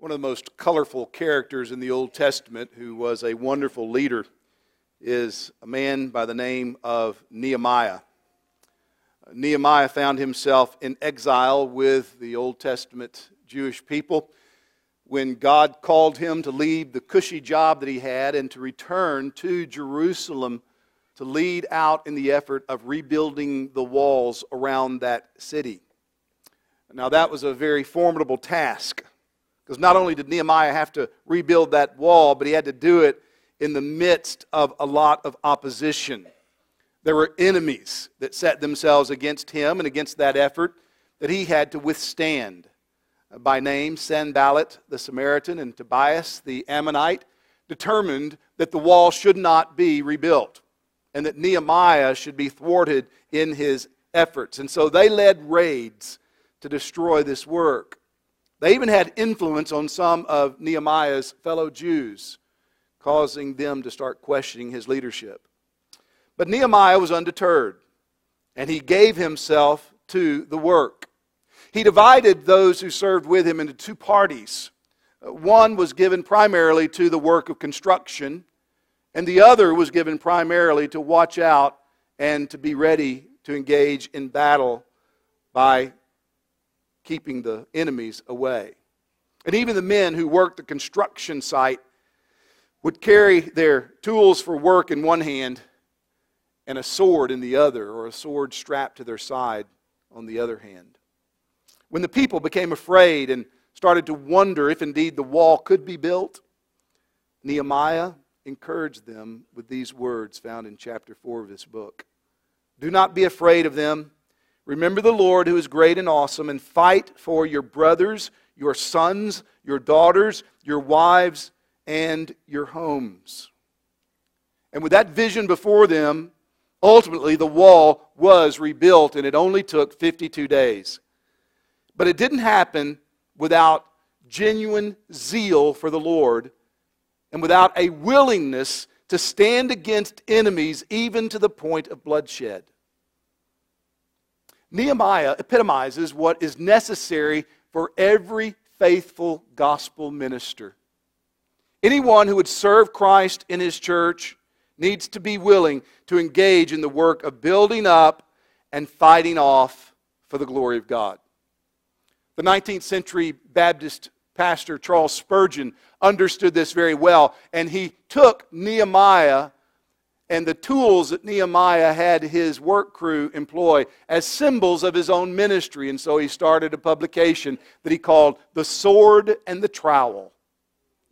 One of the most colorful characters in the Old Testament who was a wonderful leader is a man by the name of Nehemiah. Nehemiah found himself in exile with the Old Testament Jewish people when God called him to leave the cushy job that he had and to return to Jerusalem to lead out in the effort of rebuilding the walls around that city. Now, that was a very formidable task because not only did Nehemiah have to rebuild that wall, but he had to do it in the midst of a lot of opposition. There were enemies that set themselves against him and against that effort that he had to withstand. Uh, by name, Sanballat the Samaritan and Tobias the Ammonite determined that the wall should not be rebuilt and that Nehemiah should be thwarted in his efforts. And so they led raids to destroy this work. They even had influence on some of Nehemiah's fellow Jews, causing them to start questioning his leadership. But Nehemiah was undeterred, and he gave himself to the work. He divided those who served with him into two parties. Uh, one was given primarily to the work of construction, and the other was given primarily to watch out and to be ready to engage in battle by keeping the enemies away. And even the men who worked the construction site would carry their tools for work in one hand and a sword in the other, or a sword strapped to their side on the other hand. When the people became afraid and started to wonder if indeed the wall could be built, Nehemiah encouraged them with these words found in chapter 4 of this book Do not be afraid of them. Remember the Lord who is great and awesome, and fight for your brothers, your sons, your daughters, your wives, and your homes. And with that vision before them, ultimately the wall was rebuilt, and it only took 52 days. But it didn't happen without genuine zeal for the Lord and without a willingness to stand against enemies, even to the point of bloodshed. Nehemiah epitomizes what is necessary for every faithful gospel minister. Anyone who would serve Christ in his church needs to be willing to engage in the work of building up and fighting off for the glory of God. The 19th century Baptist pastor Charles Spurgeon understood this very well, and he took Nehemiah and the tools that Nehemiah had his work crew employ as symbols of his own ministry. And so he started a publication that he called The Sword and the Trowel.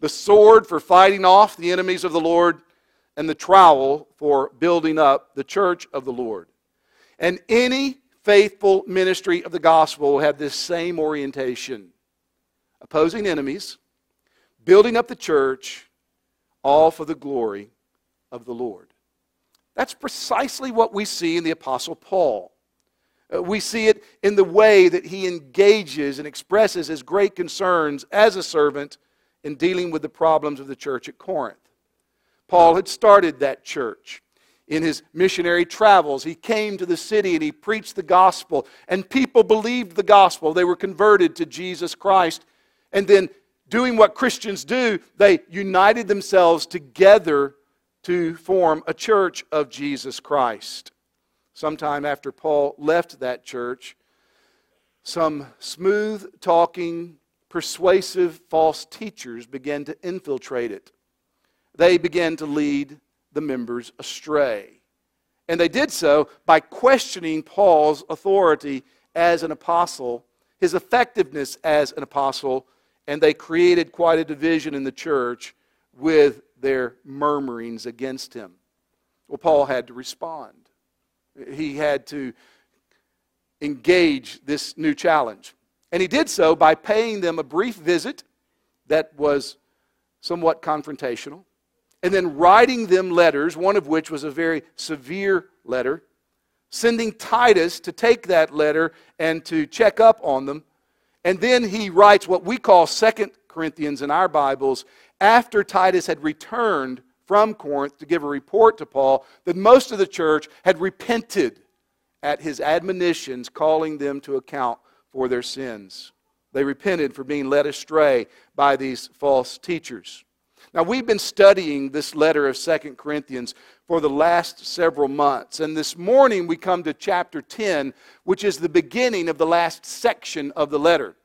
The sword for fighting off the enemies of the Lord, and the trowel for building up the church of the Lord. And any faithful ministry of the gospel will have this same orientation opposing enemies, building up the church, all for the glory of the Lord. That's precisely what we see in the Apostle Paul. Uh, we see it in the way that he engages and expresses his great concerns as a servant in dealing with the problems of the church at Corinth. Paul had started that church. In his missionary travels, he came to the city and he preached the gospel, and people believed the gospel. They were converted to Jesus Christ. And then, doing what Christians do, they united themselves together to form a church of Jesus Christ. Sometime after Paul left that church, some smooth talking, persuasive false teachers began to infiltrate it. They began to lead the members astray. And they did so by questioning Paul's authority as an apostle, his effectiveness as an apostle, and they created quite a division in the church with their murmurings against him. Well, Paul had to respond. He had to engage this new challenge. And he did so by paying them a brief visit that was somewhat confrontational, and then writing them letters, one of which was a very severe letter, sending Titus to take that letter and to check up on them. And then he writes what we call Second Corinthians in our Bibles, after Titus had returned from Corinth to give a report to Paul that most of the church had repented at his admonitions, calling them to account for their sins. They repented for being led astray by these false teachers. Now, we've been studying this letter of Second Corinthians for the last several months. And this morning we come to chapter 10, which is the beginning of the last section of the letter.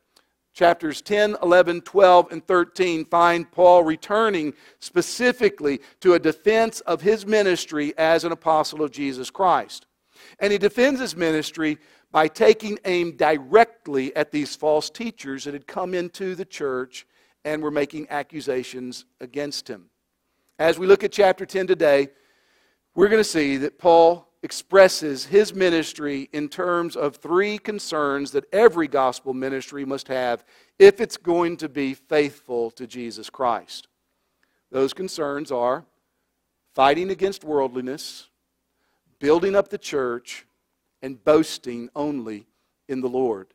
Chapters 10, 11, 12, and 13 find Paul returning specifically to a defense of his ministry as an apostle of Jesus Christ. And he defends his ministry by taking aim directly at these false teachers that had come into the church and were making accusations against him. As we look at chapter 10 today, we're going to see that Paul expresses his ministry in terms of three concerns that every gospel ministry must have if it's going to be faithful to Jesus Christ. Those concerns are fighting against worldliness, building up the church, and boasting only in the Lord.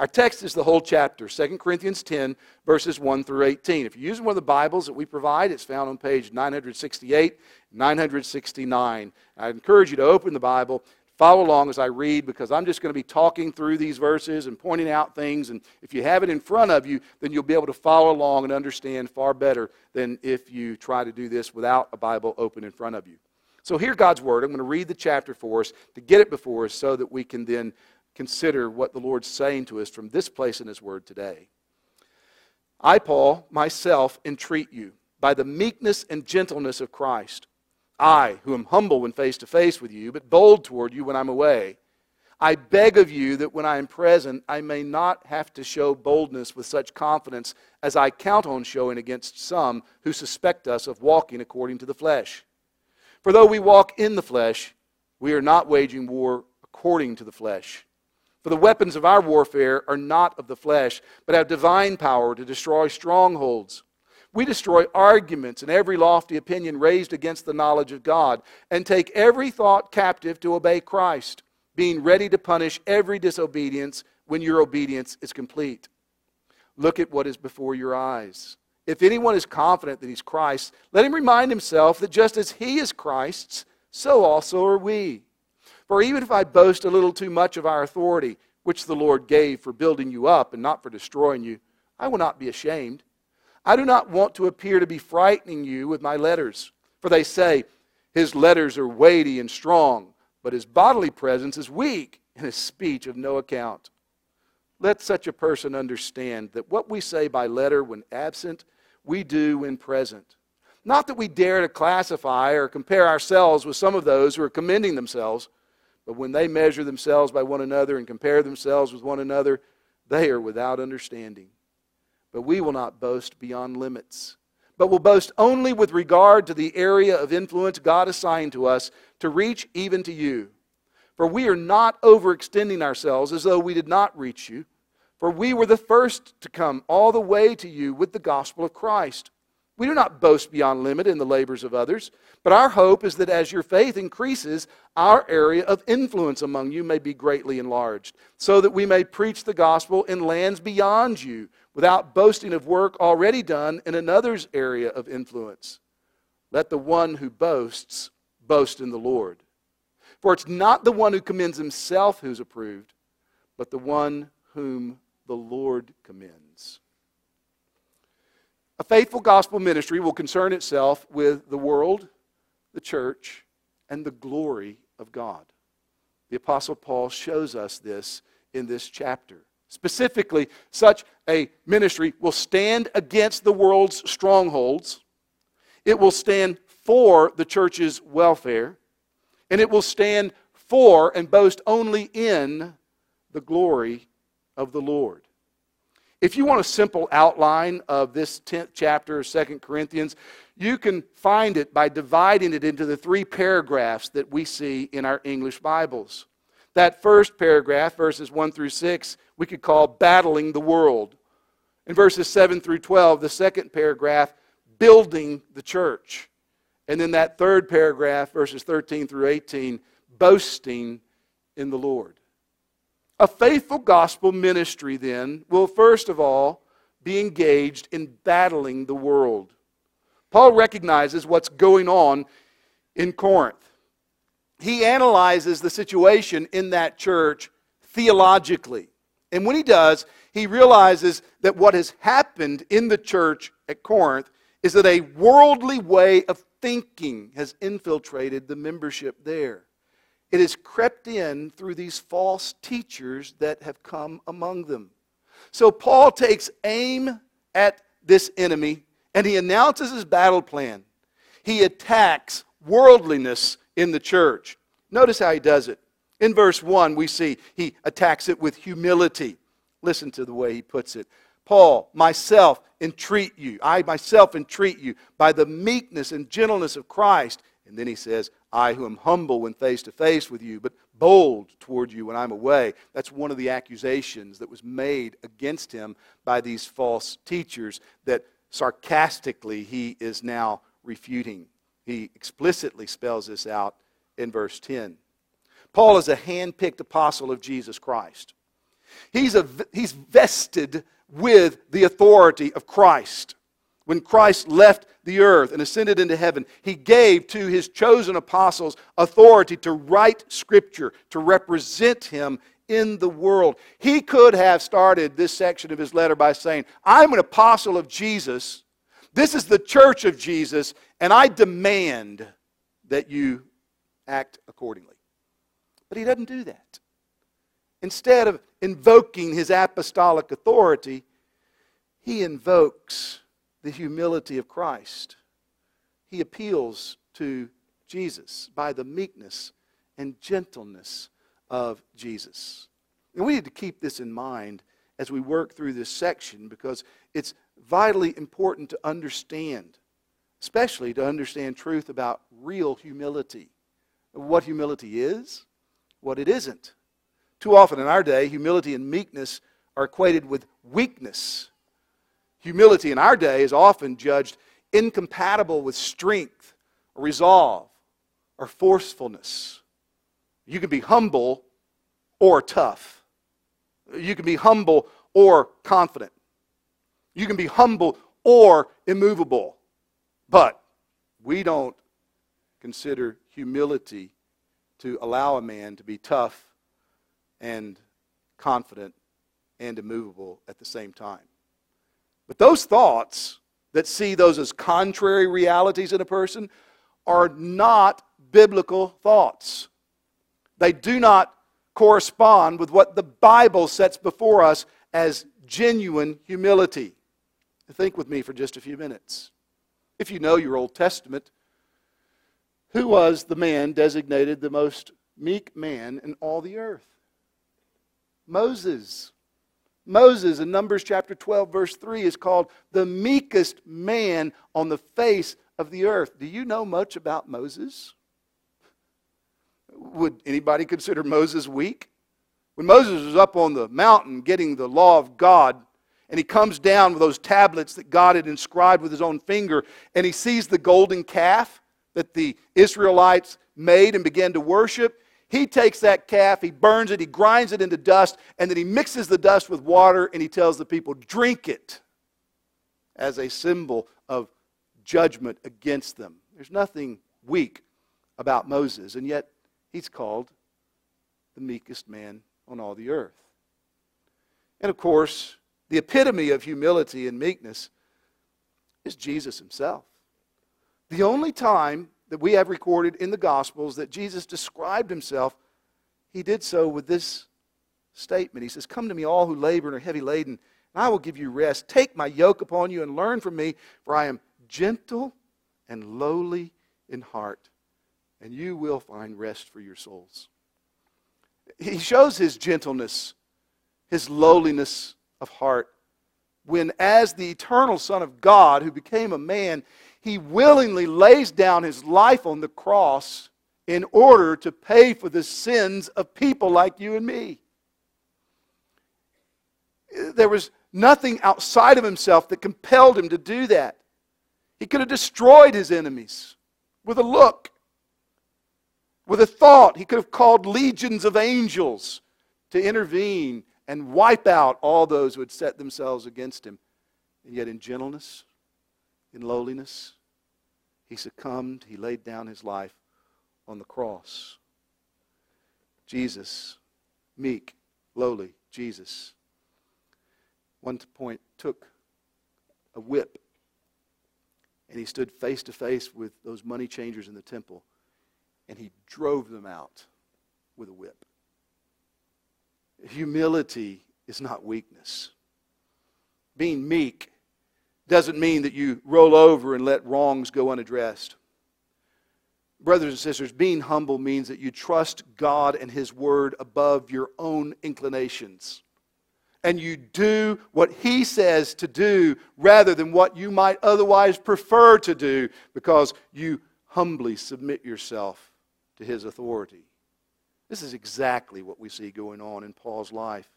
Our text is the whole chapter, 2 Corinthians 10, verses 1 through 18. If you're using one of the Bibles that we provide, it's found on page 968, 969. I encourage you to open the Bible, follow along as I read, because I'm just going to be talking through these verses and pointing out things. And if you have it in front of you, then you'll be able to follow along and understand far better than if you try to do this without a Bible open in front of you. So, hear God's Word. I'm going to read the chapter for us to get it before us so that we can then consider what the Lord's saying to us from this place in His Word today. I, Paul, myself entreat you by the meekness and gentleness of Christ. I, who am humble when face to face with you, but bold toward you when I'm away. I beg of you that when I am present, I may not have to show boldness with such confidence as I count on showing against some who suspect us of walking according to the flesh. For though we walk in the flesh, we are not waging war according to the flesh. For the weapons of our warfare are not of the flesh, but have divine power to destroy strongholds. We destroy arguments and every lofty opinion raised against the knowledge of God, and take every thought captive to obey Christ, being ready to punish every disobedience when your obedience is complete. Look at what is before your eyes. If anyone is confident that he's Christ, let him remind himself that just as he is Christ's, so also are we. For even if I boast a little too much of our authority, which the Lord gave for building you up and not for destroying you, I will not be ashamed. I do not want to appear to be frightening you with my letters, for they say, His letters are weighty and strong, but his bodily presence is weak and his speech of no account. Let such a person understand that what we say by letter when absent, we do when present. Not that we dare to classify or compare ourselves with some of those who are commending themselves but when they measure themselves by one another and compare themselves with one another, they are without understanding. But we will not boast beyond limits, but will boast only with regard to the area of influence God assigned to us to reach even to you. For we are not overextending ourselves as though we did not reach you, for we were the first to come all the way to you with the gospel of Christ. We do not boast beyond limit in the labors of others, but our hope is that as your faith increases, our area of influence among you may be greatly enlarged, so that we may preach the gospel in lands beyond you without boasting of work already done in another's area of influence. Let the one who boasts boast in the Lord. For it's not the one who commends himself who's approved, but the one whom the Lord commends. A faithful gospel ministry will concern itself with the world, the church, and the glory of God. The Apostle Paul shows us this in this chapter. Specifically, such a ministry will stand against the world's strongholds, it will stand for the church's welfare, and it will stand for and boast only in the glory of the Lord. If you want a simple outline of this 10th chapter of 2 Corinthians, you can find it by dividing it into the three paragraphs that we see in our English Bibles. That first paragraph, verses 1 through 6, we could call Battling the World. In verses 7 through 12, the second paragraph, Building the Church. And then that third paragraph, verses 13 through 18, Boasting in the Lord. A faithful gospel ministry, then, will first of all be engaged in battling the world. Paul recognizes what's going on in Corinth. He analyzes the situation in that church theologically. And when he does, he realizes that what has happened in the church at Corinth is that a worldly way of thinking has infiltrated the membership there. It has crept in through these false teachers that have come among them. So Paul takes aim at this enemy and he announces his battle plan. He attacks worldliness in the church. Notice how he does it. In verse 1, we see he attacks it with humility. Listen to the way he puts it. Paul, myself entreat you, I myself entreat you by the meekness and gentleness of Christ. And then he says, I who am humble when face to face with you, but bold toward you when I'm away. That's one of the accusations that was made against him by these false teachers that sarcastically he is now refuting. He explicitly spells this out in verse 10. Paul is a hand picked apostle of Jesus Christ. He's, a, he's vested with the authority of Christ. When Christ left the earth and ascended into heaven, he gave to his chosen apostles authority to write scripture, to represent him in the world. He could have started this section of his letter by saying, I'm an apostle of Jesus. This is the church of Jesus, and I demand that you act accordingly. But he doesn't do that. Instead of invoking his apostolic authority, he invokes the humility of Christ. He appeals to Jesus by the meekness and gentleness of Jesus. And we need to keep this in mind as we work through this section because it's vitally important to understand, especially to understand truth about real humility. What humility is, what it isn't. Too often in our day, humility and meekness are equated with weakness. Humility in our day is often judged incompatible with strength, or resolve, or forcefulness. You can be humble or tough. You can be humble or confident. You can be humble or immovable. But we don't consider humility to allow a man to be tough and confident and immovable at the same time. But those thoughts that see those as contrary realities in a person are not biblical thoughts. They do not correspond with what the Bible sets before us as genuine humility. Think with me for just a few minutes. If you know your Old Testament, who was the man designated the most meek man in all the earth? Moses. Moses in Numbers chapter 12, verse 3 is called the meekest man on the face of the earth. Do you know much about Moses? Would anybody consider Moses weak? When Moses was up on the mountain getting the law of God, and he comes down with those tablets that God had inscribed with his own finger, and he sees the golden calf that the Israelites made and began to worship. He takes that calf, he burns it, he grinds it into dust, and then he mixes the dust with water and he tells the people, drink it as a symbol of judgment against them. There's nothing weak about Moses, and yet he's called the meekest man on all the earth. And of course, the epitome of humility and meekness is Jesus himself. The only time that we have recorded in the Gospels that Jesus described himself, he did so with this statement. He says, Come to me, all who labor and are heavy laden, and I will give you rest. Take my yoke upon you and learn from me, for I am gentle and lowly in heart, and you will find rest for your souls. He shows his gentleness, his lowliness of heart, when, as the eternal Son of God who became a man, he willingly lays down his life on the cross in order to pay for the sins of people like you and me. There was nothing outside of himself that compelled him to do that. He could have destroyed his enemies with a look, with a thought. He could have called legions of angels to intervene and wipe out all those who had set themselves against him. And yet, in gentleness, in lowliness. He succumbed, he laid down his life on the cross. Jesus, meek, lowly, Jesus, one point took a whip and he stood face to face with those money changers in the temple and he drove them out with a whip. Humility is not weakness. Being meek doesn't mean that you roll over and let wrongs go unaddressed. Brothers and sisters, being humble means that you trust God and His Word above your own inclinations. And you do what He says to do rather than what you might otherwise prefer to do because you humbly submit yourself to His authority. This is exactly what we see going on in Paul's life.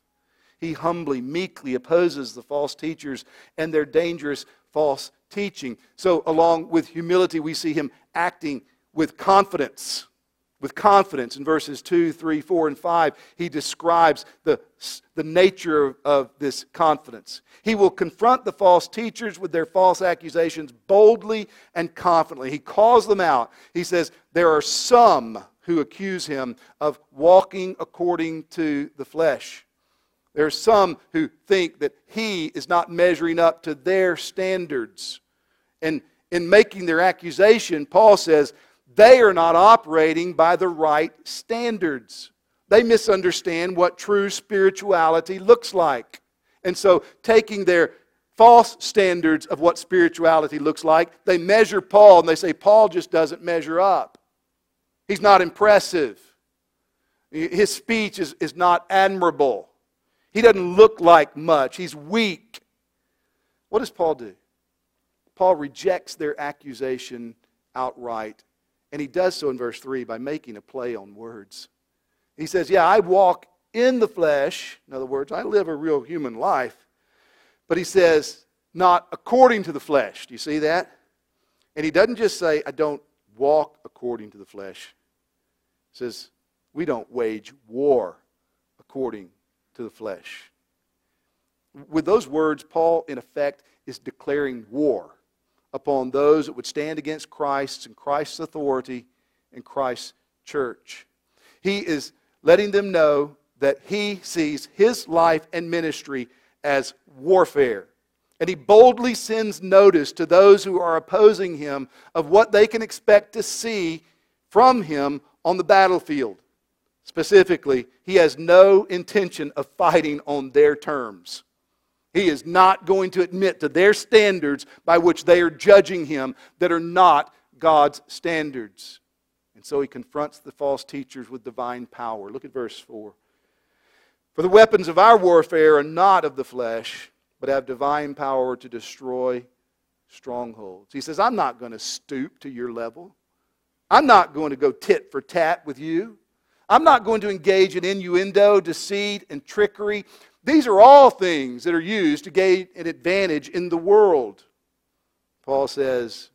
He humbly, meekly opposes the false teachers and their dangerous false teaching. So, along with humility, we see him acting with confidence. With confidence in verses 2, 3, 4, and 5, he describes the, the nature of, of this confidence. He will confront the false teachers with their false accusations boldly and confidently. He calls them out. He says, There are some who accuse him of walking according to the flesh. There are some who think that he is not measuring up to their standards. And in making their accusation, Paul says they are not operating by the right standards. They misunderstand what true spirituality looks like. And so, taking their false standards of what spirituality looks like, they measure Paul and they say, Paul just doesn't measure up. He's not impressive. His speech is, is not admirable. He doesn't look like much. He's weak. What does Paul do? Paul rejects their accusation outright. And he does so in verse 3 by making a play on words. He says, Yeah, I walk in the flesh. In other words, I live a real human life. But he says, Not according to the flesh. Do you see that? And he doesn't just say, I don't walk according to the flesh. He says, we don't wage war according to the flesh. With those words, Paul, in effect, is declaring war upon those that would stand against Christ and Christ's authority and Christ's church. He is letting them know that he sees his life and ministry as warfare. And he boldly sends notice to those who are opposing him of what they can expect to see from him on the battlefield. Specifically, he has no intention of fighting on their terms. He is not going to admit to their standards by which they are judging him that are not God's standards. And so he confronts the false teachers with divine power. Look at verse 4. For the weapons of our warfare are not of the flesh but have divine power to destroy strongholds. He says, I'm not going to stoop to your level. I'm not going to go tit for tat with you. I'm not going to engage in innuendo, deceit, and trickery. These are all things that are used to gain an advantage in the world. Paul says,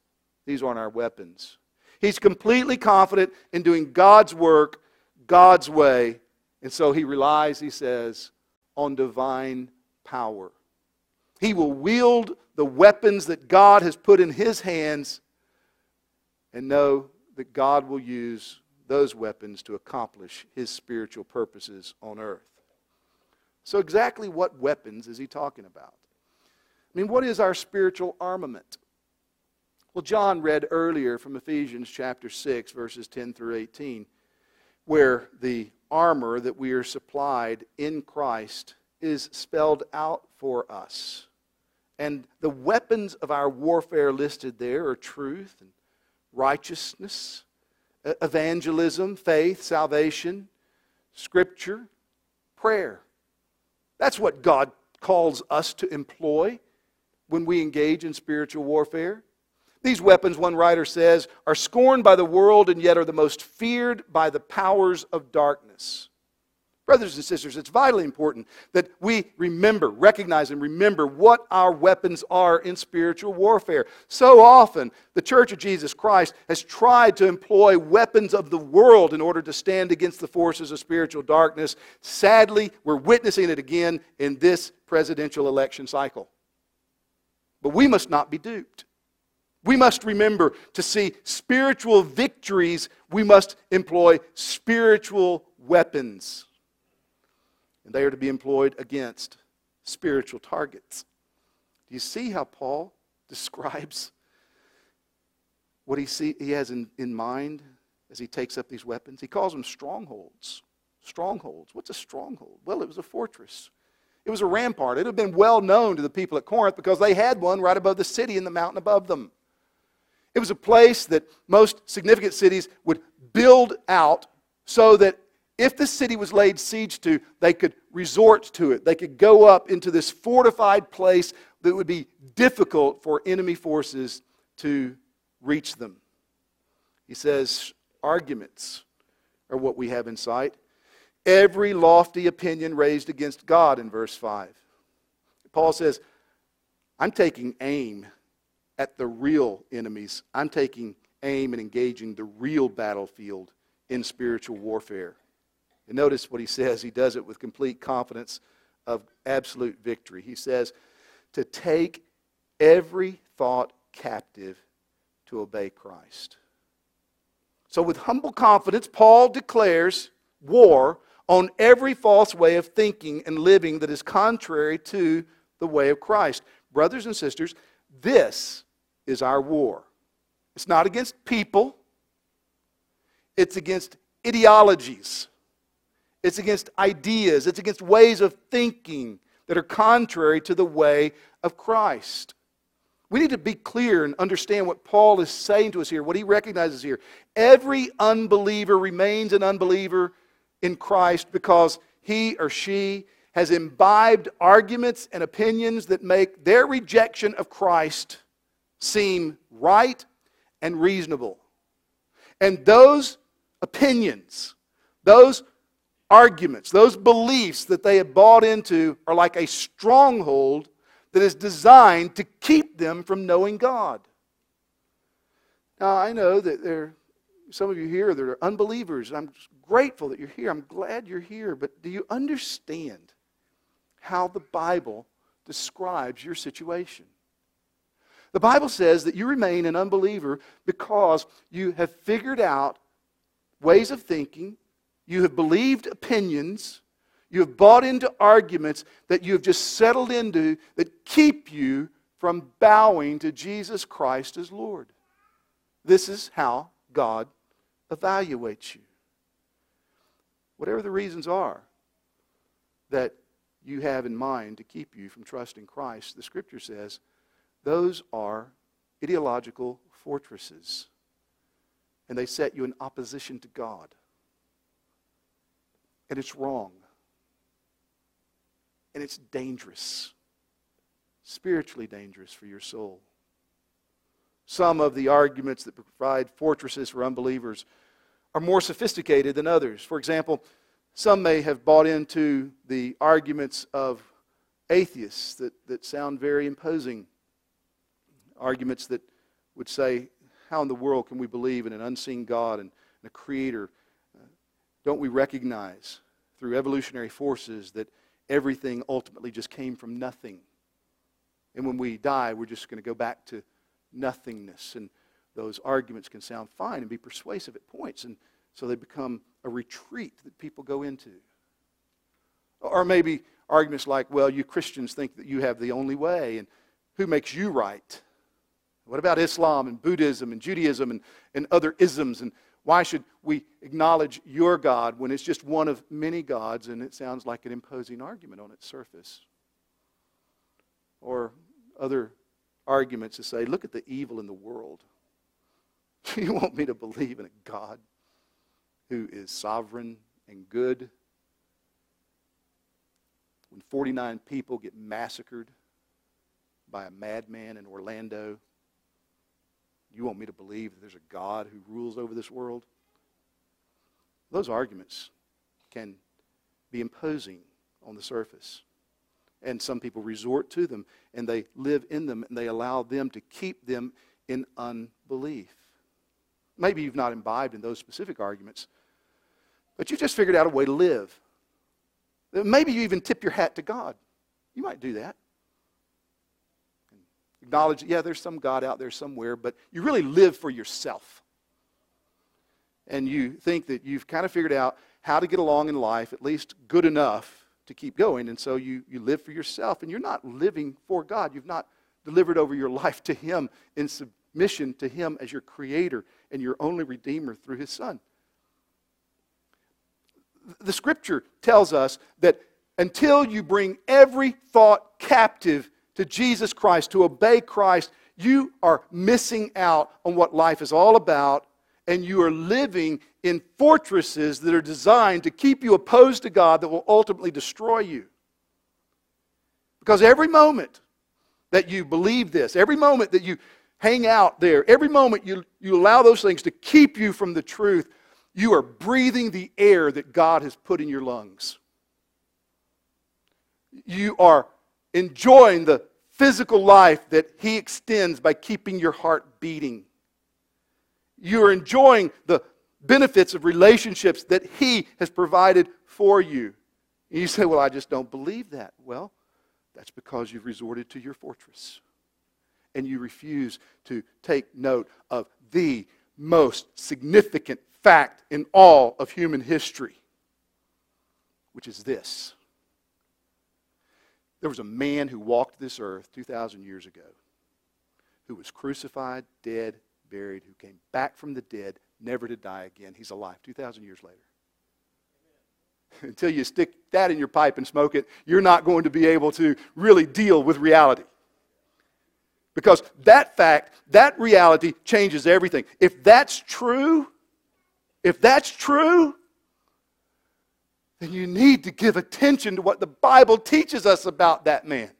These aren't our weapons. He's completely confident in doing God's work God's way. And so he relies, he says, on divine power. He will wield the weapons that God has put in his hands and know that God will use those weapons to accomplish his spiritual purposes on earth. So, exactly what weapons is he talking about? I mean, what is our spiritual armament? Well, John read earlier from Ephesians chapter 6, verses 10 through 18, where the armor that we are supplied in Christ is spelled out for us. And the weapons of our warfare listed there are truth and righteousness, evangelism, faith, salvation, scripture, prayer. That's what God calls us to employ when we engage in spiritual warfare. These weapons, one writer says, are scorned by the world and yet are the most feared by the powers of darkness. Brothers and sisters, it's vitally important that we remember, recognize, and remember what our weapons are in spiritual warfare. So often, the Church of Jesus Christ has tried to employ weapons of the world in order to stand against the forces of spiritual darkness. Sadly, we're witnessing it again in this presidential election cycle. But we must not be duped. We must remember to see spiritual victories, we must employ spiritual weapons and they are to be employed against spiritual targets. Do you see how Paul describes what he, see, he has in, in mind as he takes up these weapons? He calls them strongholds. Strongholds. What's a stronghold? Well, it was a fortress. It was a rampart. It had been well known to the people at Corinth because they had one right above the city in the mountain above them. It was a place that most significant cities would build out so that if the city was laid siege to, they could resort to it. They could go up into this fortified place that would be difficult for enemy forces to reach them. He says, arguments are what we have in sight. Every lofty opinion raised against God in verse 5. Paul says, I'm taking aim at the real enemies. I'm taking aim and engaging the real battlefield in spiritual warfare. And notice what he says. He does it with complete confidence of absolute victory. He says, to take every thought captive to obey Christ. So, with humble confidence, Paul declares war on every false way of thinking and living that is contrary to the way of Christ. Brothers and sisters, this is our war. It's not against people, it's against ideologies, it's against ideas, it's against ways of thinking that are contrary to the way of Christ. We need to be clear and understand what Paul is saying to us here, what he recognizes here. Every unbeliever remains an unbeliever in Christ because he or she has imbibed arguments and opinions that make their rejection of Christ seem right and reasonable. And those opinions, those arguments, those beliefs that they have bought into are like a stronghold that is designed to keep them from knowing God. Now, I know that there some of you here that are unbelievers, and I'm grateful that you're here. I'm glad you're here. But do you understand how the Bible describes your situation? The Bible says that you remain an unbeliever because you have figured out ways of thinking, you have believed opinions. You have bought into arguments that you have just settled into that keep you from bowing to Jesus Christ as Lord. This is how God evaluates you. Whatever the reasons are that you have in mind to keep you from trusting Christ, the Scripture says those are ideological fortresses. And they set you in opposition to God. And it's wrong. And it's dangerous, spiritually dangerous for your soul. Some of the arguments that provide fortresses for unbelievers are more sophisticated than others. For example, some may have bought into the arguments of atheists that, that sound very imposing. Arguments that would say, How in the world can we believe in an unseen God and, and a creator don't we recognize through evolutionary forces that everything ultimately just came from nothing? And when we die, we're just going to go back to nothingness. And those arguments can sound fine and be persuasive at points. And so they become a retreat that people go into. Or maybe arguments like, well, you Christians think that you have the only way, and who makes you right? What about Islam and Buddhism and Judaism and, and other isms? And why should we acknowledge your God when it's just one of many gods and it sounds like an imposing argument on its surface? Or other arguments to say, look at the evil in the world. Do you want me to believe in a God who is sovereign and good? When 49 people get massacred by a madman in Orlando, you want me to believe that there's a God who rules over this world? Those arguments can be imposing on the surface. And some people resort to them and they live in them and they allow them to keep them in unbelief. Maybe you've not imbibed in those specific arguments, but you've just figured out a way to live. Maybe you even tip your hat to God. You might do that. Acknowledge, yeah, there's some God out there somewhere, but you really live for yourself. And you think that you've kind of figured out how to get along in life, at least good enough to keep going. And so you, you live for yourself, and you're not living for God. You've not delivered over your life to Him in submission to Him as your creator and your only redeemer through His Son. The scripture tells us that until you bring every thought captive to Jesus Christ, to obey Christ, you are missing out on what life is all about, and you are living in fortresses that are designed to keep you opposed to God that will ultimately destroy you. Because every moment that you believe this, every moment that you hang out there, every moment you, you allow those things to keep you from the truth, you are breathing the air that God has put in your lungs. You are enjoying the physical life that He extends by keeping your heart beating. You are enjoying the benefits of relationships that He has provided for you. And you say, Well, I just don't believe that. Well, that's because you've resorted to your fortress and you refuse to take note of the most significant fact in all of human history, which is this. There was a man who walked this earth 2,000 years ago who was crucified, dead, buried, who came back from the dead, never to die again. He's alive 2,000 years later. Until you stick that in your pipe and smoke it, you're not going to be able to really deal with reality. Because that fact, that reality changes everything. If that's true, if that's true, then you need to give attention to what the Bible teaches us about that man.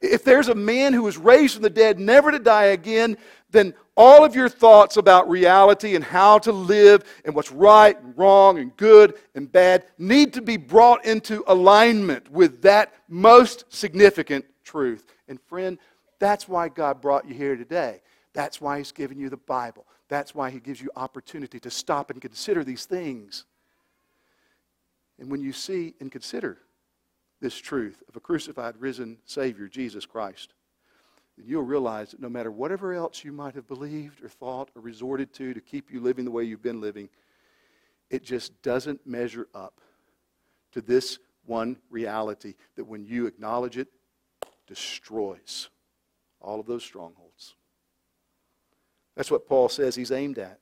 If there's a man who was raised from the dead, never to die again, then all of your thoughts about reality and how to live and what's right and wrong and good and bad need to be brought into alignment with that most significant truth. And friend, that's why God brought you here today. That's why He's given you the Bible. That's why He gives you opportunity to stop and consider these things. And when you see and consider this truth of a crucified, risen Savior, Jesus Christ, then you'll realize that no matter whatever else you might have believed or thought or resorted to to keep you living the way you've been living, it just doesn't measure up to this one reality that when you acknowledge it, destroys all of those strongholds. That's what Paul says he's aimed at.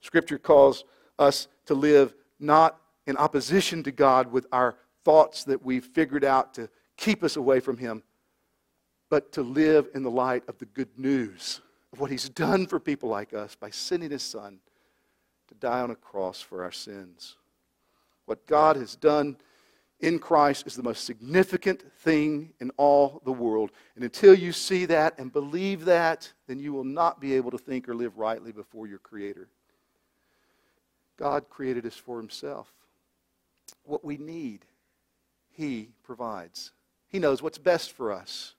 Scripture calls us to live not in opposition to God with our thoughts that we've figured out to keep us away from Him, but to live in the light of the good news of what He's done for people like us by sending His Son to die on a cross for our sins. What God has done in Christ is the most significant thing in all the world. And until you see that and believe that, then you will not be able to think or live rightly before your Creator. God created us for Himself what we need, He provides. He knows what's best for us.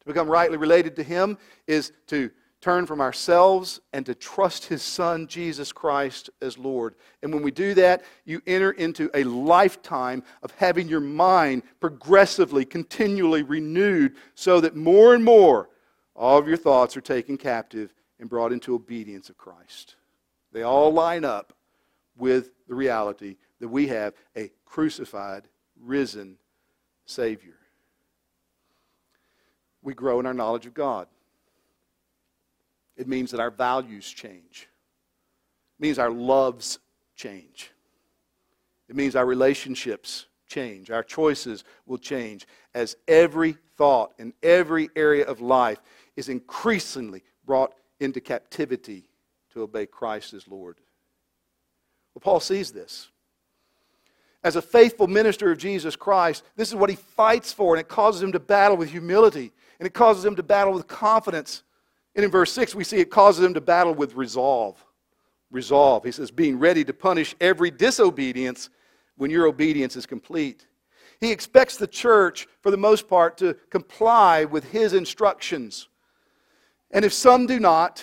To become rightly related to Him is to turn from ourselves and to trust His Son, Jesus Christ, as Lord. And when we do that, you enter into a lifetime of having your mind progressively, continually renewed so that more and more all of your thoughts are taken captive and brought into obedience of Christ. They all line up with the reality that we have a crucified, risen Savior. We grow in our knowledge of God. It means that our values change. It means our loves change. It means our relationships change. Our choices will change as every thought in every area of life is increasingly brought into captivity to obey Christ as Lord. Well, Paul sees this. As a faithful minister of Jesus Christ, this is what he fights for, and it causes him to battle with humility, and it causes him to battle with confidence. And in verse 6, we see it causes him to battle with resolve. Resolve. He says, being ready to punish every disobedience when your obedience is complete. He expects the church, for the most part, to comply with his instructions. And if some do not,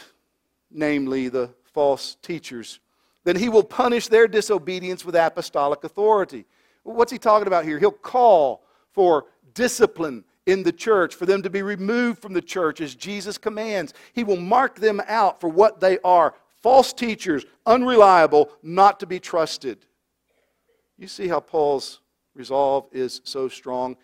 namely the false teachers, then he will punish their disobedience with apostolic authority. What's he talking about here? He'll call for discipline in the church, for them to be removed from the church as Jesus commands. He will mark them out for what they are false teachers, unreliable, not to be trusted. You see how Paul's resolve is so strong?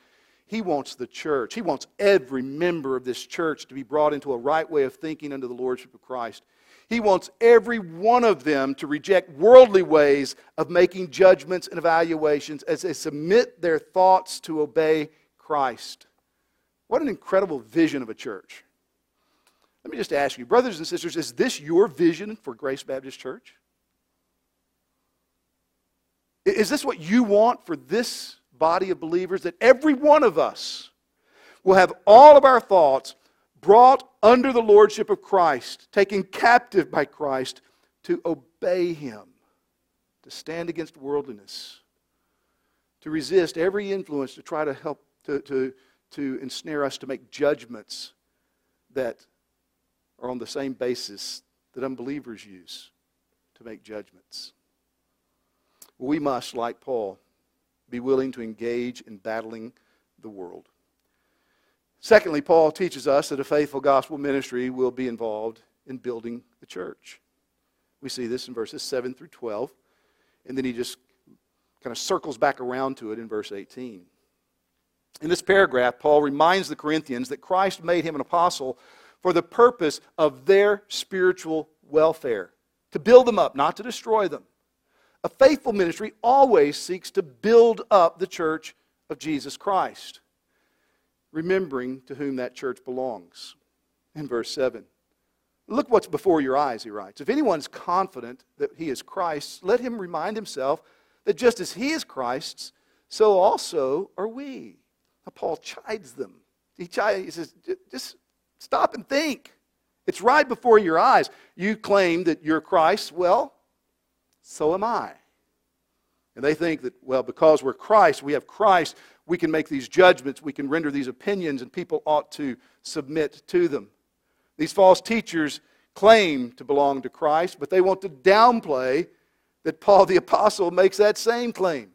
He wants the church, he wants every member of this church to be brought into a right way of thinking under the Lordship of Christ. He wants every one of them to reject worldly ways of making judgments and evaluations as they submit their thoughts to obey Christ. What an incredible vision of a church. Let me just ask you, brothers and sisters, is this your vision for Grace Baptist Church? Is this what you want for this body of believers? That every one of us will have all of our thoughts brought under the lordship of Christ, taken captive by Christ to obey Him, to stand against worldliness, to resist every influence to try to help, to, to, to ensnare us to make judgments that are on the same basis that unbelievers use to make judgments. We must, like Paul, be willing to engage in battling the world. Secondly, Paul teaches us that a faithful gospel ministry will be involved in building the church. We see this in verses 7 through 12, and then he just kind of circles back around to it in verse 18. In this paragraph, Paul reminds the Corinthians that Christ made him an apostle for the purpose of their spiritual welfare, to build them up, not to destroy them. A faithful ministry always seeks to build up the church of Jesus Christ, remembering to whom that church belongs. In verse 7. Look what's before your eyes, he writes. If anyone's confident that he is Christ's, let him remind himself that just as he is Christ's, so also are we. Now, Paul chides them. He, chides, he says, just stop and think. It's right before your eyes. You claim that you're Christ. Well, so am I. And they think that, well, because we're Christ, we have Christ, we can make these judgments, we can render these opinions, and people ought to submit to them. These false teachers claim to belong to Christ, but they want to downplay that Paul the Apostle makes that same claim.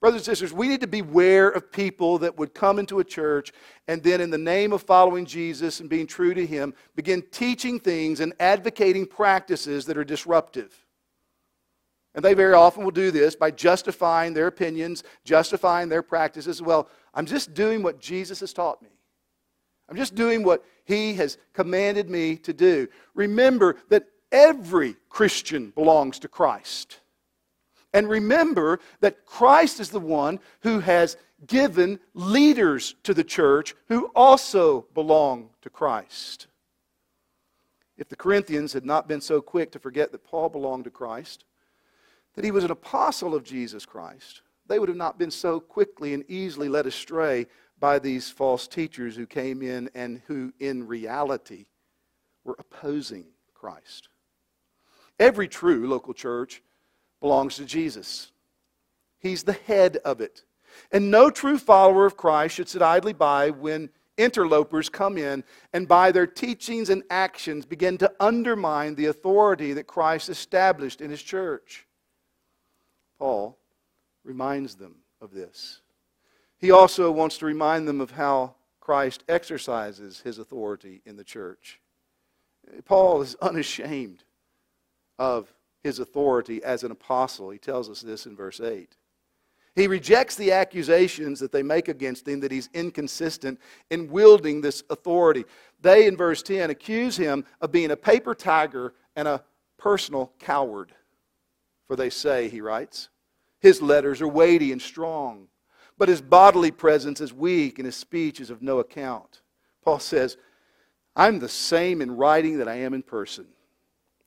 Brothers and sisters, we need to beware of people that would come into a church and then, in the name of following Jesus and being true to Him, begin teaching things and advocating practices that are disruptive. And they very often will do this by justifying their opinions, justifying their practices. Well, I'm just doing what Jesus has taught me. I'm just doing what he has commanded me to do. Remember that every Christian belongs to Christ. And remember that Christ is the one who has given leaders to the church who also belong to Christ. If the Corinthians had not been so quick to forget that Paul belonged to Christ, that he was an apostle of Jesus Christ, they would have not been so quickly and easily led astray by these false teachers who came in and who, in reality, were opposing Christ. Every true local church belongs to Jesus, He's the head of it. And no true follower of Christ should sit idly by when interlopers come in and by their teachings and actions begin to undermine the authority that Christ established in his church. Paul reminds them of this. He also wants to remind them of how Christ exercises his authority in the church. Paul is unashamed of his authority as an apostle. He tells us this in verse 8. He rejects the accusations that they make against him that he's inconsistent in wielding this authority. They, in verse 10, accuse him of being a paper tiger and a personal coward. For they say, he writes, his letters are weighty and strong, but his bodily presence is weak and his speech is of no account. Paul says, I'm the same in writing that I am in person.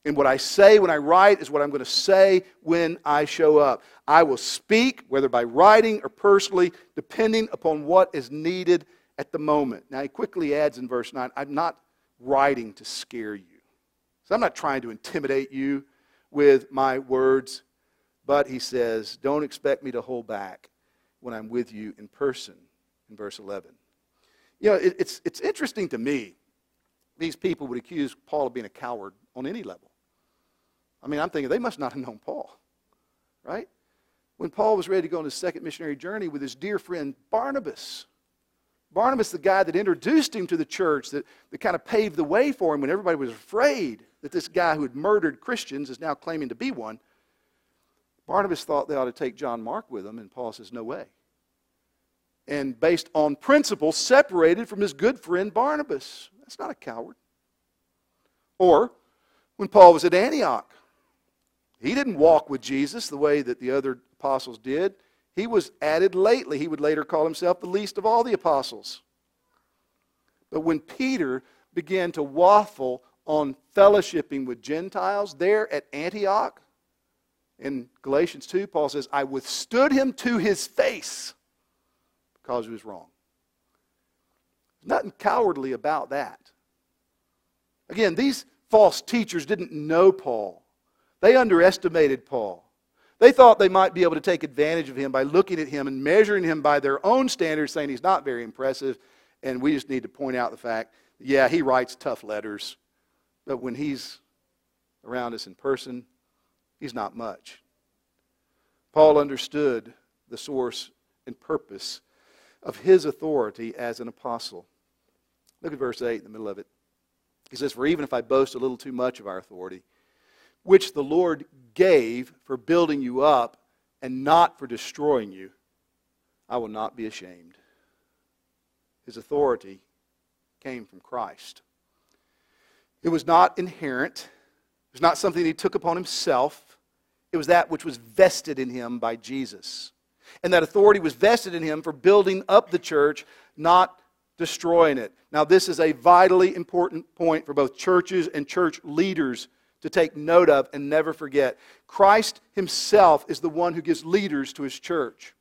And what I say when I write is what I'm going to say when I show up. I will speak, whether by writing or personally, depending upon what is needed at the moment. Now, he quickly adds in verse 9 I'm not writing to scare you. So I'm not trying to intimidate you with my words. But he says, don't expect me to hold back when I'm with you in person, in verse 11. You know, it, it's, it's interesting to me, these people would accuse Paul of being a coward on any level. I mean, I'm thinking they must not have known Paul, right? When Paul was ready to go on his second missionary journey with his dear friend Barnabas, Barnabas, the guy that introduced him to the church, that, that kind of paved the way for him when everybody was afraid that this guy who had murdered Christians is now claiming to be one. Barnabas thought they ought to take John Mark with them, and Paul says, No way. And based on principle, separated from his good friend Barnabas. That's not a coward. Or when Paul was at Antioch, he didn't walk with Jesus the way that the other apostles did. He was added lately. He would later call himself the least of all the apostles. But when Peter began to waffle on fellowshipping with Gentiles there at Antioch, in Galatians 2, Paul says, I withstood him to his face because he was wrong. Nothing cowardly about that. Again, these false teachers didn't know Paul, they underestimated Paul. They thought they might be able to take advantage of him by looking at him and measuring him by their own standards, saying he's not very impressive, and we just need to point out the fact yeah, he writes tough letters, but when he's around us in person, he's not much. Paul understood the source and purpose of his authority as an apostle. Look at verse 8 in the middle of it. He says, For even if I boast a little too much of our authority, which the Lord gave for building you up and not for destroying you, I will not be ashamed. His authority came from Christ. It was not inherent, it was not something he took upon himself. It was that which was vested in him by Jesus. And that authority was vested in him for building up the church, not destroying it. Now, this is a vitally important point for both churches and church leaders to take note of and never forget. Christ himself is the one who gives leaders to his church.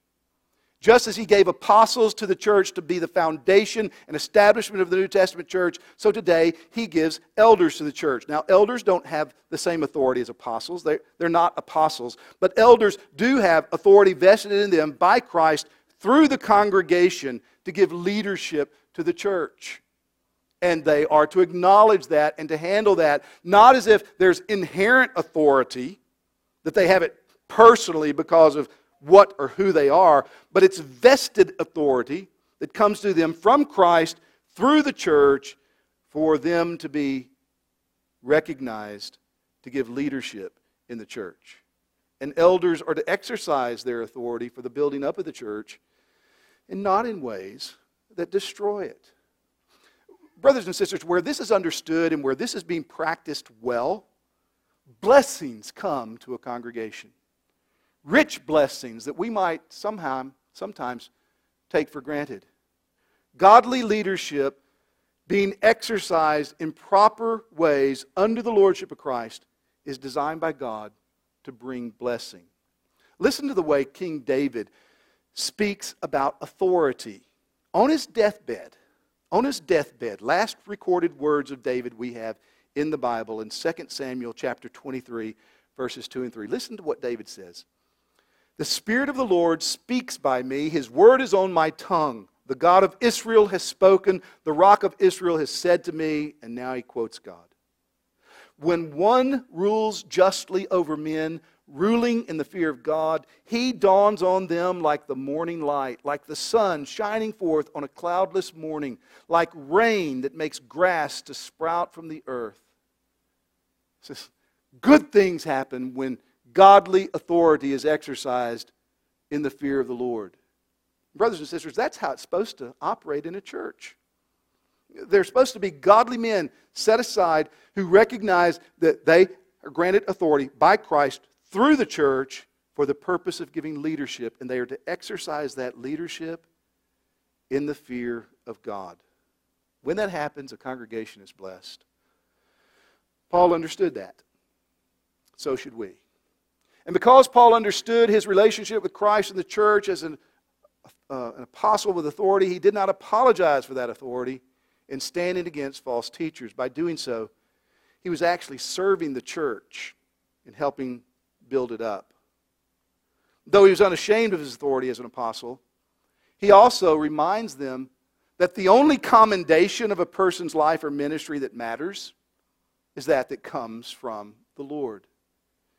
Just as he gave apostles to the church to be the foundation and establishment of the New Testament church, so today he gives elders to the church. Now, elders don't have the same authority as apostles, they, they're not apostles, but elders do have authority vested in them by Christ through the congregation to give leadership to the church. And they are to acknowledge that and to handle that, not as if there's inherent authority, that they have it personally because of what or who they are, but it's vested authority that comes to them from Christ through the church for them to be recognized to give leadership in the church. And elders are to exercise their authority for the building up of the church and not in ways that destroy it. Brothers and sisters, where this is understood and where this is being practiced well, blessings come to a congregation rich blessings that we might somehow, sometimes take for granted. Godly leadership being exercised in proper ways under the lordship of Christ is designed by God to bring blessing. Listen to the way King David speaks about authority. On his deathbed, on his deathbed, last recorded words of David we have in the Bible in 2 Samuel chapter 23 verses 2 and 3. Listen to what David says. The Spirit of the Lord speaks by me. His word is on my tongue. The God of Israel has spoken. The rock of Israel has said to me. And now he quotes God. When one rules justly over men, ruling in the fear of God, he dawns on them like the morning light, like the sun shining forth on a cloudless morning, like rain that makes grass to sprout from the earth. Says, good things happen when godly authority is exercised in the fear of the Lord. Brothers and sisters, that's how it's supposed to operate in a church. They're supposed to be godly men set aside who recognize that they are granted authority by Christ through the church for the purpose of giving leadership, and they are to exercise that leadership in the fear of God. When that happens, a congregation is blessed. Paul understood that. So should we. And because Paul understood his relationship with Christ and the church as an, uh, an apostle with authority, he did not apologize for that authority in standing against false teachers. By doing so, he was actually serving the church and helping build it up. Though he was unashamed of his authority as an apostle, he also reminds them that the only commendation of a person's life or ministry that matters is that that comes from the Lord.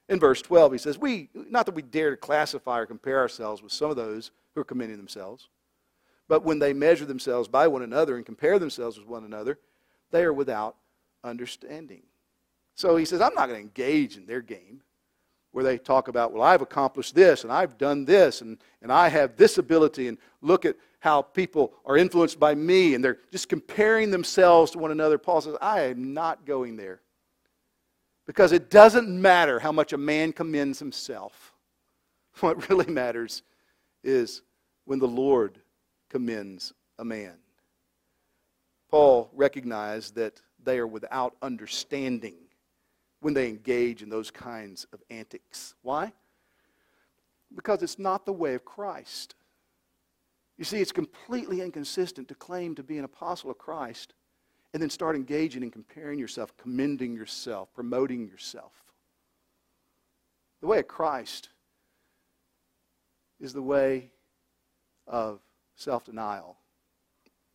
In verse 12, he says, We, not that we dare to classify or compare ourselves with some of those who are commending themselves, but when they measure themselves by one another and compare themselves with one another, they are without understanding. So he says, I'm not going to engage in their game. where they talk about, well, I've accomplished this and I've done this and, and I have this ability, and look at how people are influenced by me, and they're just comparing themselves to one another. Paul says, I am not going there. Because it doesn't matter how much a man commends himself. What really matters is when the Lord commends a man. Paul recognized that they are without understanding when they engage in those kinds of antics. Why? Because it's not the way of Christ. You see, it's completely inconsistent to claim to be an apostle of Christ and then start engaging in comparing yourself, commending yourself, promoting yourself. The way of Christ is the way of self denial,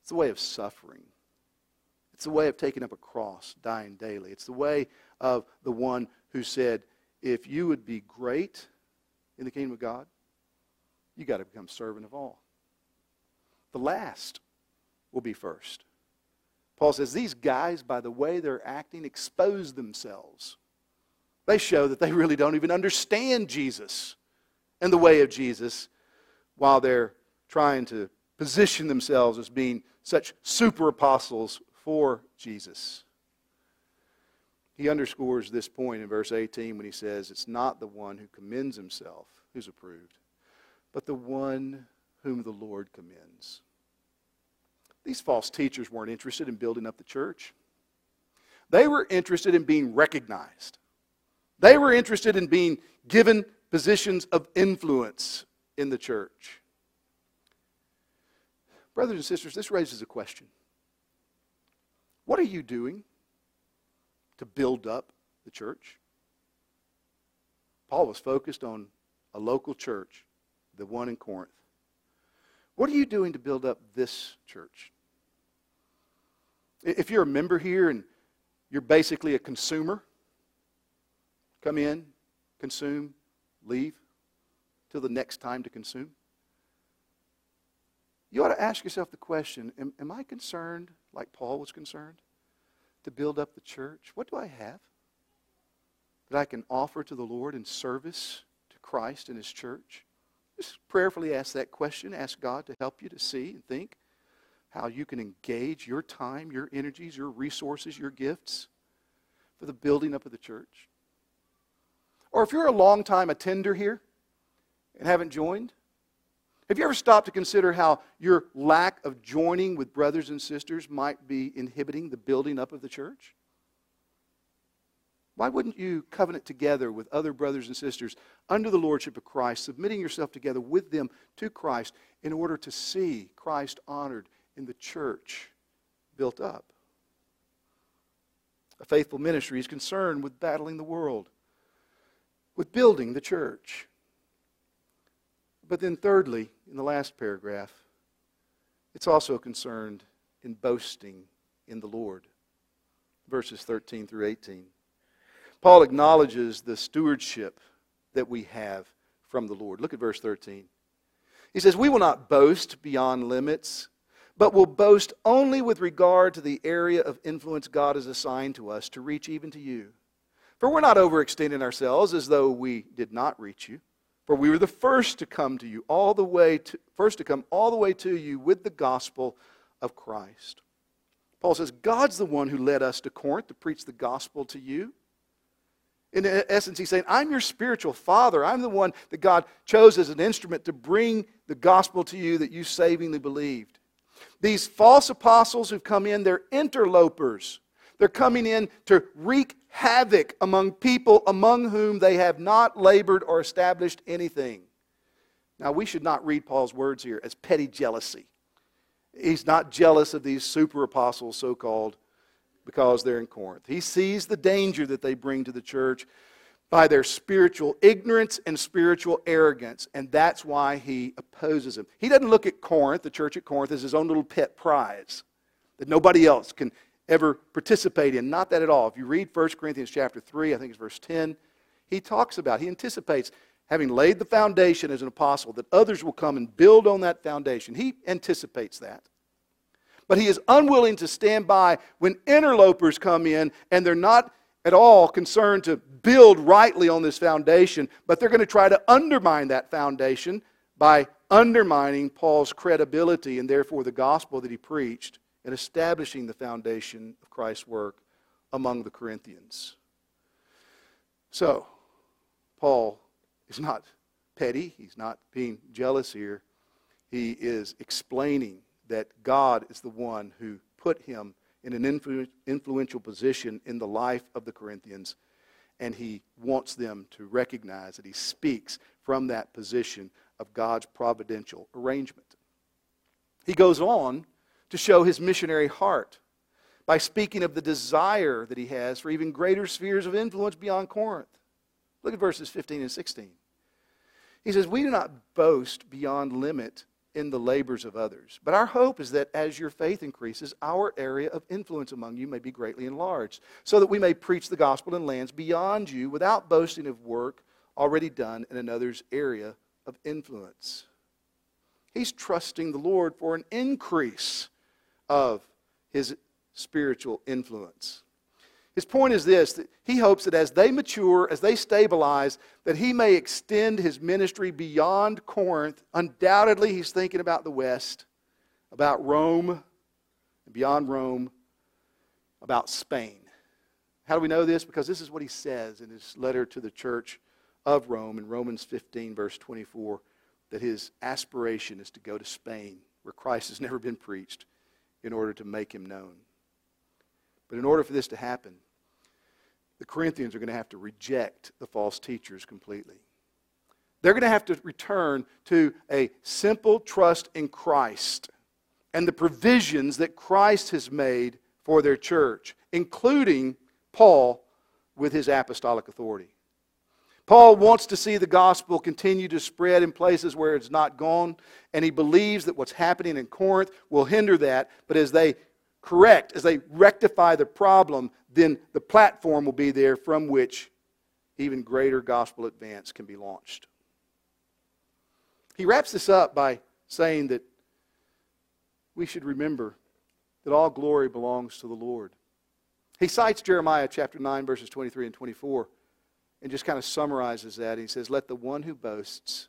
it's the way of suffering, it's the way of taking up a cross, dying daily. It's the way of the one who said, If you would be great in the kingdom of God, you got to become servant of all. The last will be first. Paul says these guys, by the way they're acting, expose themselves. They show that they really don't even understand Jesus and the way of Jesus while they're trying to position themselves as being such super apostles for Jesus. He underscores this point in verse 18 when he says, It's not the one who commends himself who's approved, but the one whom the Lord commends. These false teachers weren't interested in building up the church. They were interested in being recognized. They were interested in being given positions of influence in the church. Brothers and sisters, this raises a question. What are you doing to build up the church? Paul was focused on a local church, the one in Corinth. What are you doing to build up this church? If you're a member here and you're basically a consumer, come in, consume, leave till the next time to consume. You ought to ask yourself the question am, am I concerned, like Paul was concerned, to build up the church? What do I have that I can offer to the Lord in service to Christ and His church? Just prayerfully ask that question. Ask God to help you to see and think how you can engage your time, your energies, your resources, your gifts for the building up of the church. Or if you're a long-time attender here and haven't joined, have you ever stopped to consider how your lack of joining with brothers and sisters might be inhibiting the building up of the church? Why wouldn't you covenant together with other brothers and sisters under the lordship of Christ, submitting yourself together with them to Christ in order to see Christ honored in the church built up. A faithful ministry is concerned with battling the world, with building the church. But then, thirdly, in the last paragraph, it's also concerned in boasting in the Lord. Verses 13 through 18. Paul acknowledges the stewardship that we have from the Lord. Look at verse 13. He says, We will not boast beyond limits but will boast only with regard to the area of influence God has assigned to us to reach even to you. For we're not overextending ourselves as though we did not reach you. For we were the first to come to you, all the way to, first to come all the way to you with the gospel of Christ. Paul says, God's the one who led us to Corinth to preach the gospel to you. In essence, he's saying, I'm your spiritual father. I'm the one that God chose as an instrument to bring the gospel to you that you savingly believed. These false apostles who've come in, they're interlopers. They're coming in to wreak havoc among people among whom they have not labored or established anything. Now, we should not read Paul's words here as petty jealousy. He's not jealous of these super apostles, so called, because they're in Corinth. He sees the danger that they bring to the church by their spiritual ignorance and spiritual arrogance, and that's why he opposes them. He doesn't look at Corinth, the church at Corinth, as his own little pet prize that nobody else can ever participate in. Not that at all. If you read 1 Corinthians chapter 3, I think it's verse 10, he talks about, he anticipates having laid the foundation as an apostle, that others will come and build on that foundation. He anticipates that. But he is unwilling to stand by when interlopers come in and they're not at all concerned to build rightly on this foundation, but they're going to try to undermine that foundation by undermining Paul's credibility and therefore the gospel that he preached and establishing the foundation of Christ's work among the Corinthians. So, Paul is not petty, he's not being jealous here. He is explaining that God is the one who put him in an influ- influential position in the life of the Corinthians, and he wants them to recognize that he speaks from that position of God's providential arrangement. He goes on to show his missionary heart by speaking of the desire that he has for even greater spheres of influence beyond Corinth. Look at verses 15 and 16. He says, We do not boast beyond limit in the labors of others, but our hope is that as your faith increases, our area of influence among you may be greatly enlarged, so that we may preach the gospel in lands beyond you without boasting of work already done in another's area of influence. He's trusting the Lord for an increase of his spiritual influence. His point is this that he hopes that as they mature, as they stabilize, that he may extend his ministry beyond Corinth. Undoubtedly, he's thinking about the West, about Rome, and beyond Rome, about Spain. How do we know this? Because this is what he says in his letter to the church of Rome in Romans 15, verse 24, that his aspiration is to go to Spain, where Christ has never been preached, in order to make him known. But in order for this to happen, the Corinthians are going to have to reject the false teachers completely. They're going to have to return to a simple trust in Christ and the provisions that Christ has made for their church, including Paul with his apostolic authority. Paul wants to see the gospel continue to spread in places where it's not gone, and he believes that what's happening in Corinth will hinder that. But as they correct, as they rectify the problem, then the platform will be there from which even greater gospel advance can be launched. He wraps this up by saying that we should remember that all glory belongs to the Lord. He cites Jeremiah chapter 9, verses 23 and 24 and just kind of summarizes that. He says, Let the one who boasts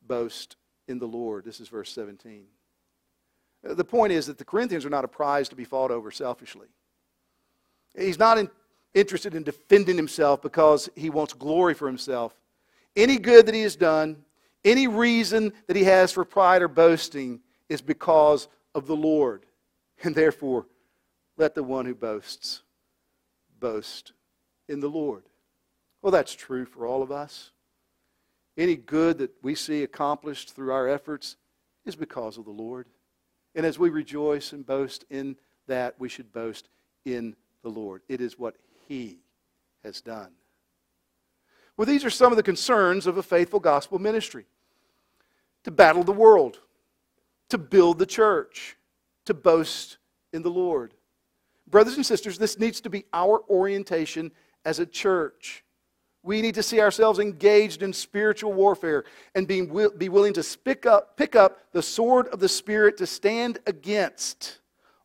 boast in the Lord. This is verse 17. The point is that the Corinthians are not a prize to be fought over selfishly. He's not in, interested in defending himself because he wants glory for himself. Any good that he has done, any reason that he has for pride or boasting is because of the Lord. And therefore, let the one who boasts boast in the Lord. Well, that's true for all of us. Any good that we see accomplished through our efforts is because of the Lord. And as we rejoice and boast in that, we should boast in the Lord. It is what He has done. Well, these are some of the concerns of a faithful gospel ministry to battle the world, to build the church, to boast in the Lord. Brothers and sisters, this needs to be our orientation as a church. We need to see ourselves engaged in spiritual warfare and being, be willing to pick up, pick up the sword of the Spirit to stand against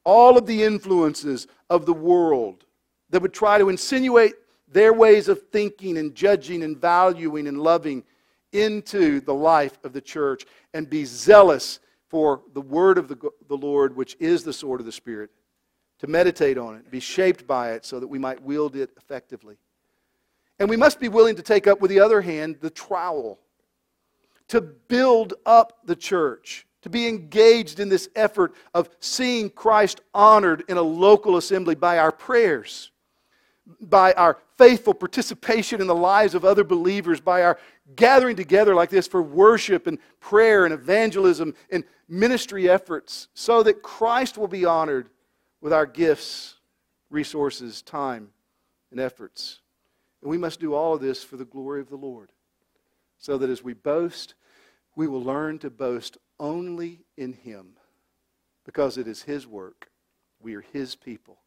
all of the influences of the world that would try to insinuate their ways of thinking and judging and valuing and loving into the life of the church and be zealous for the word of the, the Lord, which is the sword of the Spirit, to meditate on it, be shaped by it so that we might wield it effectively. And we must be willing to take up, with the other hand, the trowel to build up the church, to be engaged in this effort of seeing Christ honored in a local assembly by our prayers, by our faithful participation in the lives of other believers, by our gathering together like this for worship and prayer and evangelism and ministry efforts, so that Christ will be honored with our gifts, resources, time, and efforts. And we must do all of this for the glory of the Lord. So that as we boast, we will learn to boast only in Him. Because it is His work. We are His people.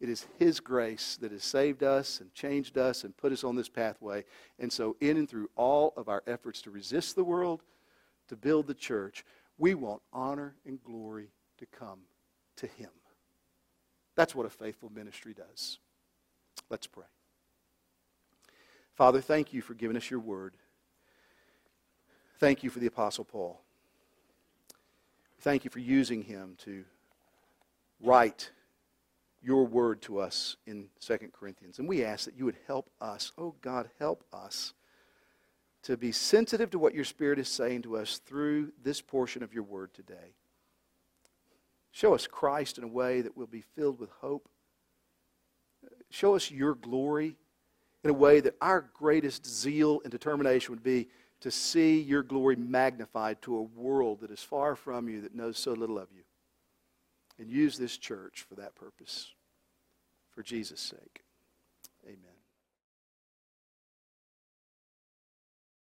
It is His grace that has saved us and changed us and put us on this pathway. And so, in and through all of our efforts to resist the world, to build the church, we want honor and glory to come to Him. That's what a faithful ministry does. Let's pray. Father, thank you for giving us your word. Thank you for the Apostle Paul. Thank you for using him to write your word to us in 2 Corinthians. And we ask that you would help us. Oh, God, help us to be sensitive to what your Spirit is saying to us through this portion of your word today. Show us Christ in a way that will be filled with hope. Show us your glory in a way that our greatest zeal and determination would be to see your glory magnified to a world that is far from you, that knows so little of you. And use this church for that purpose, for Jesus' sake.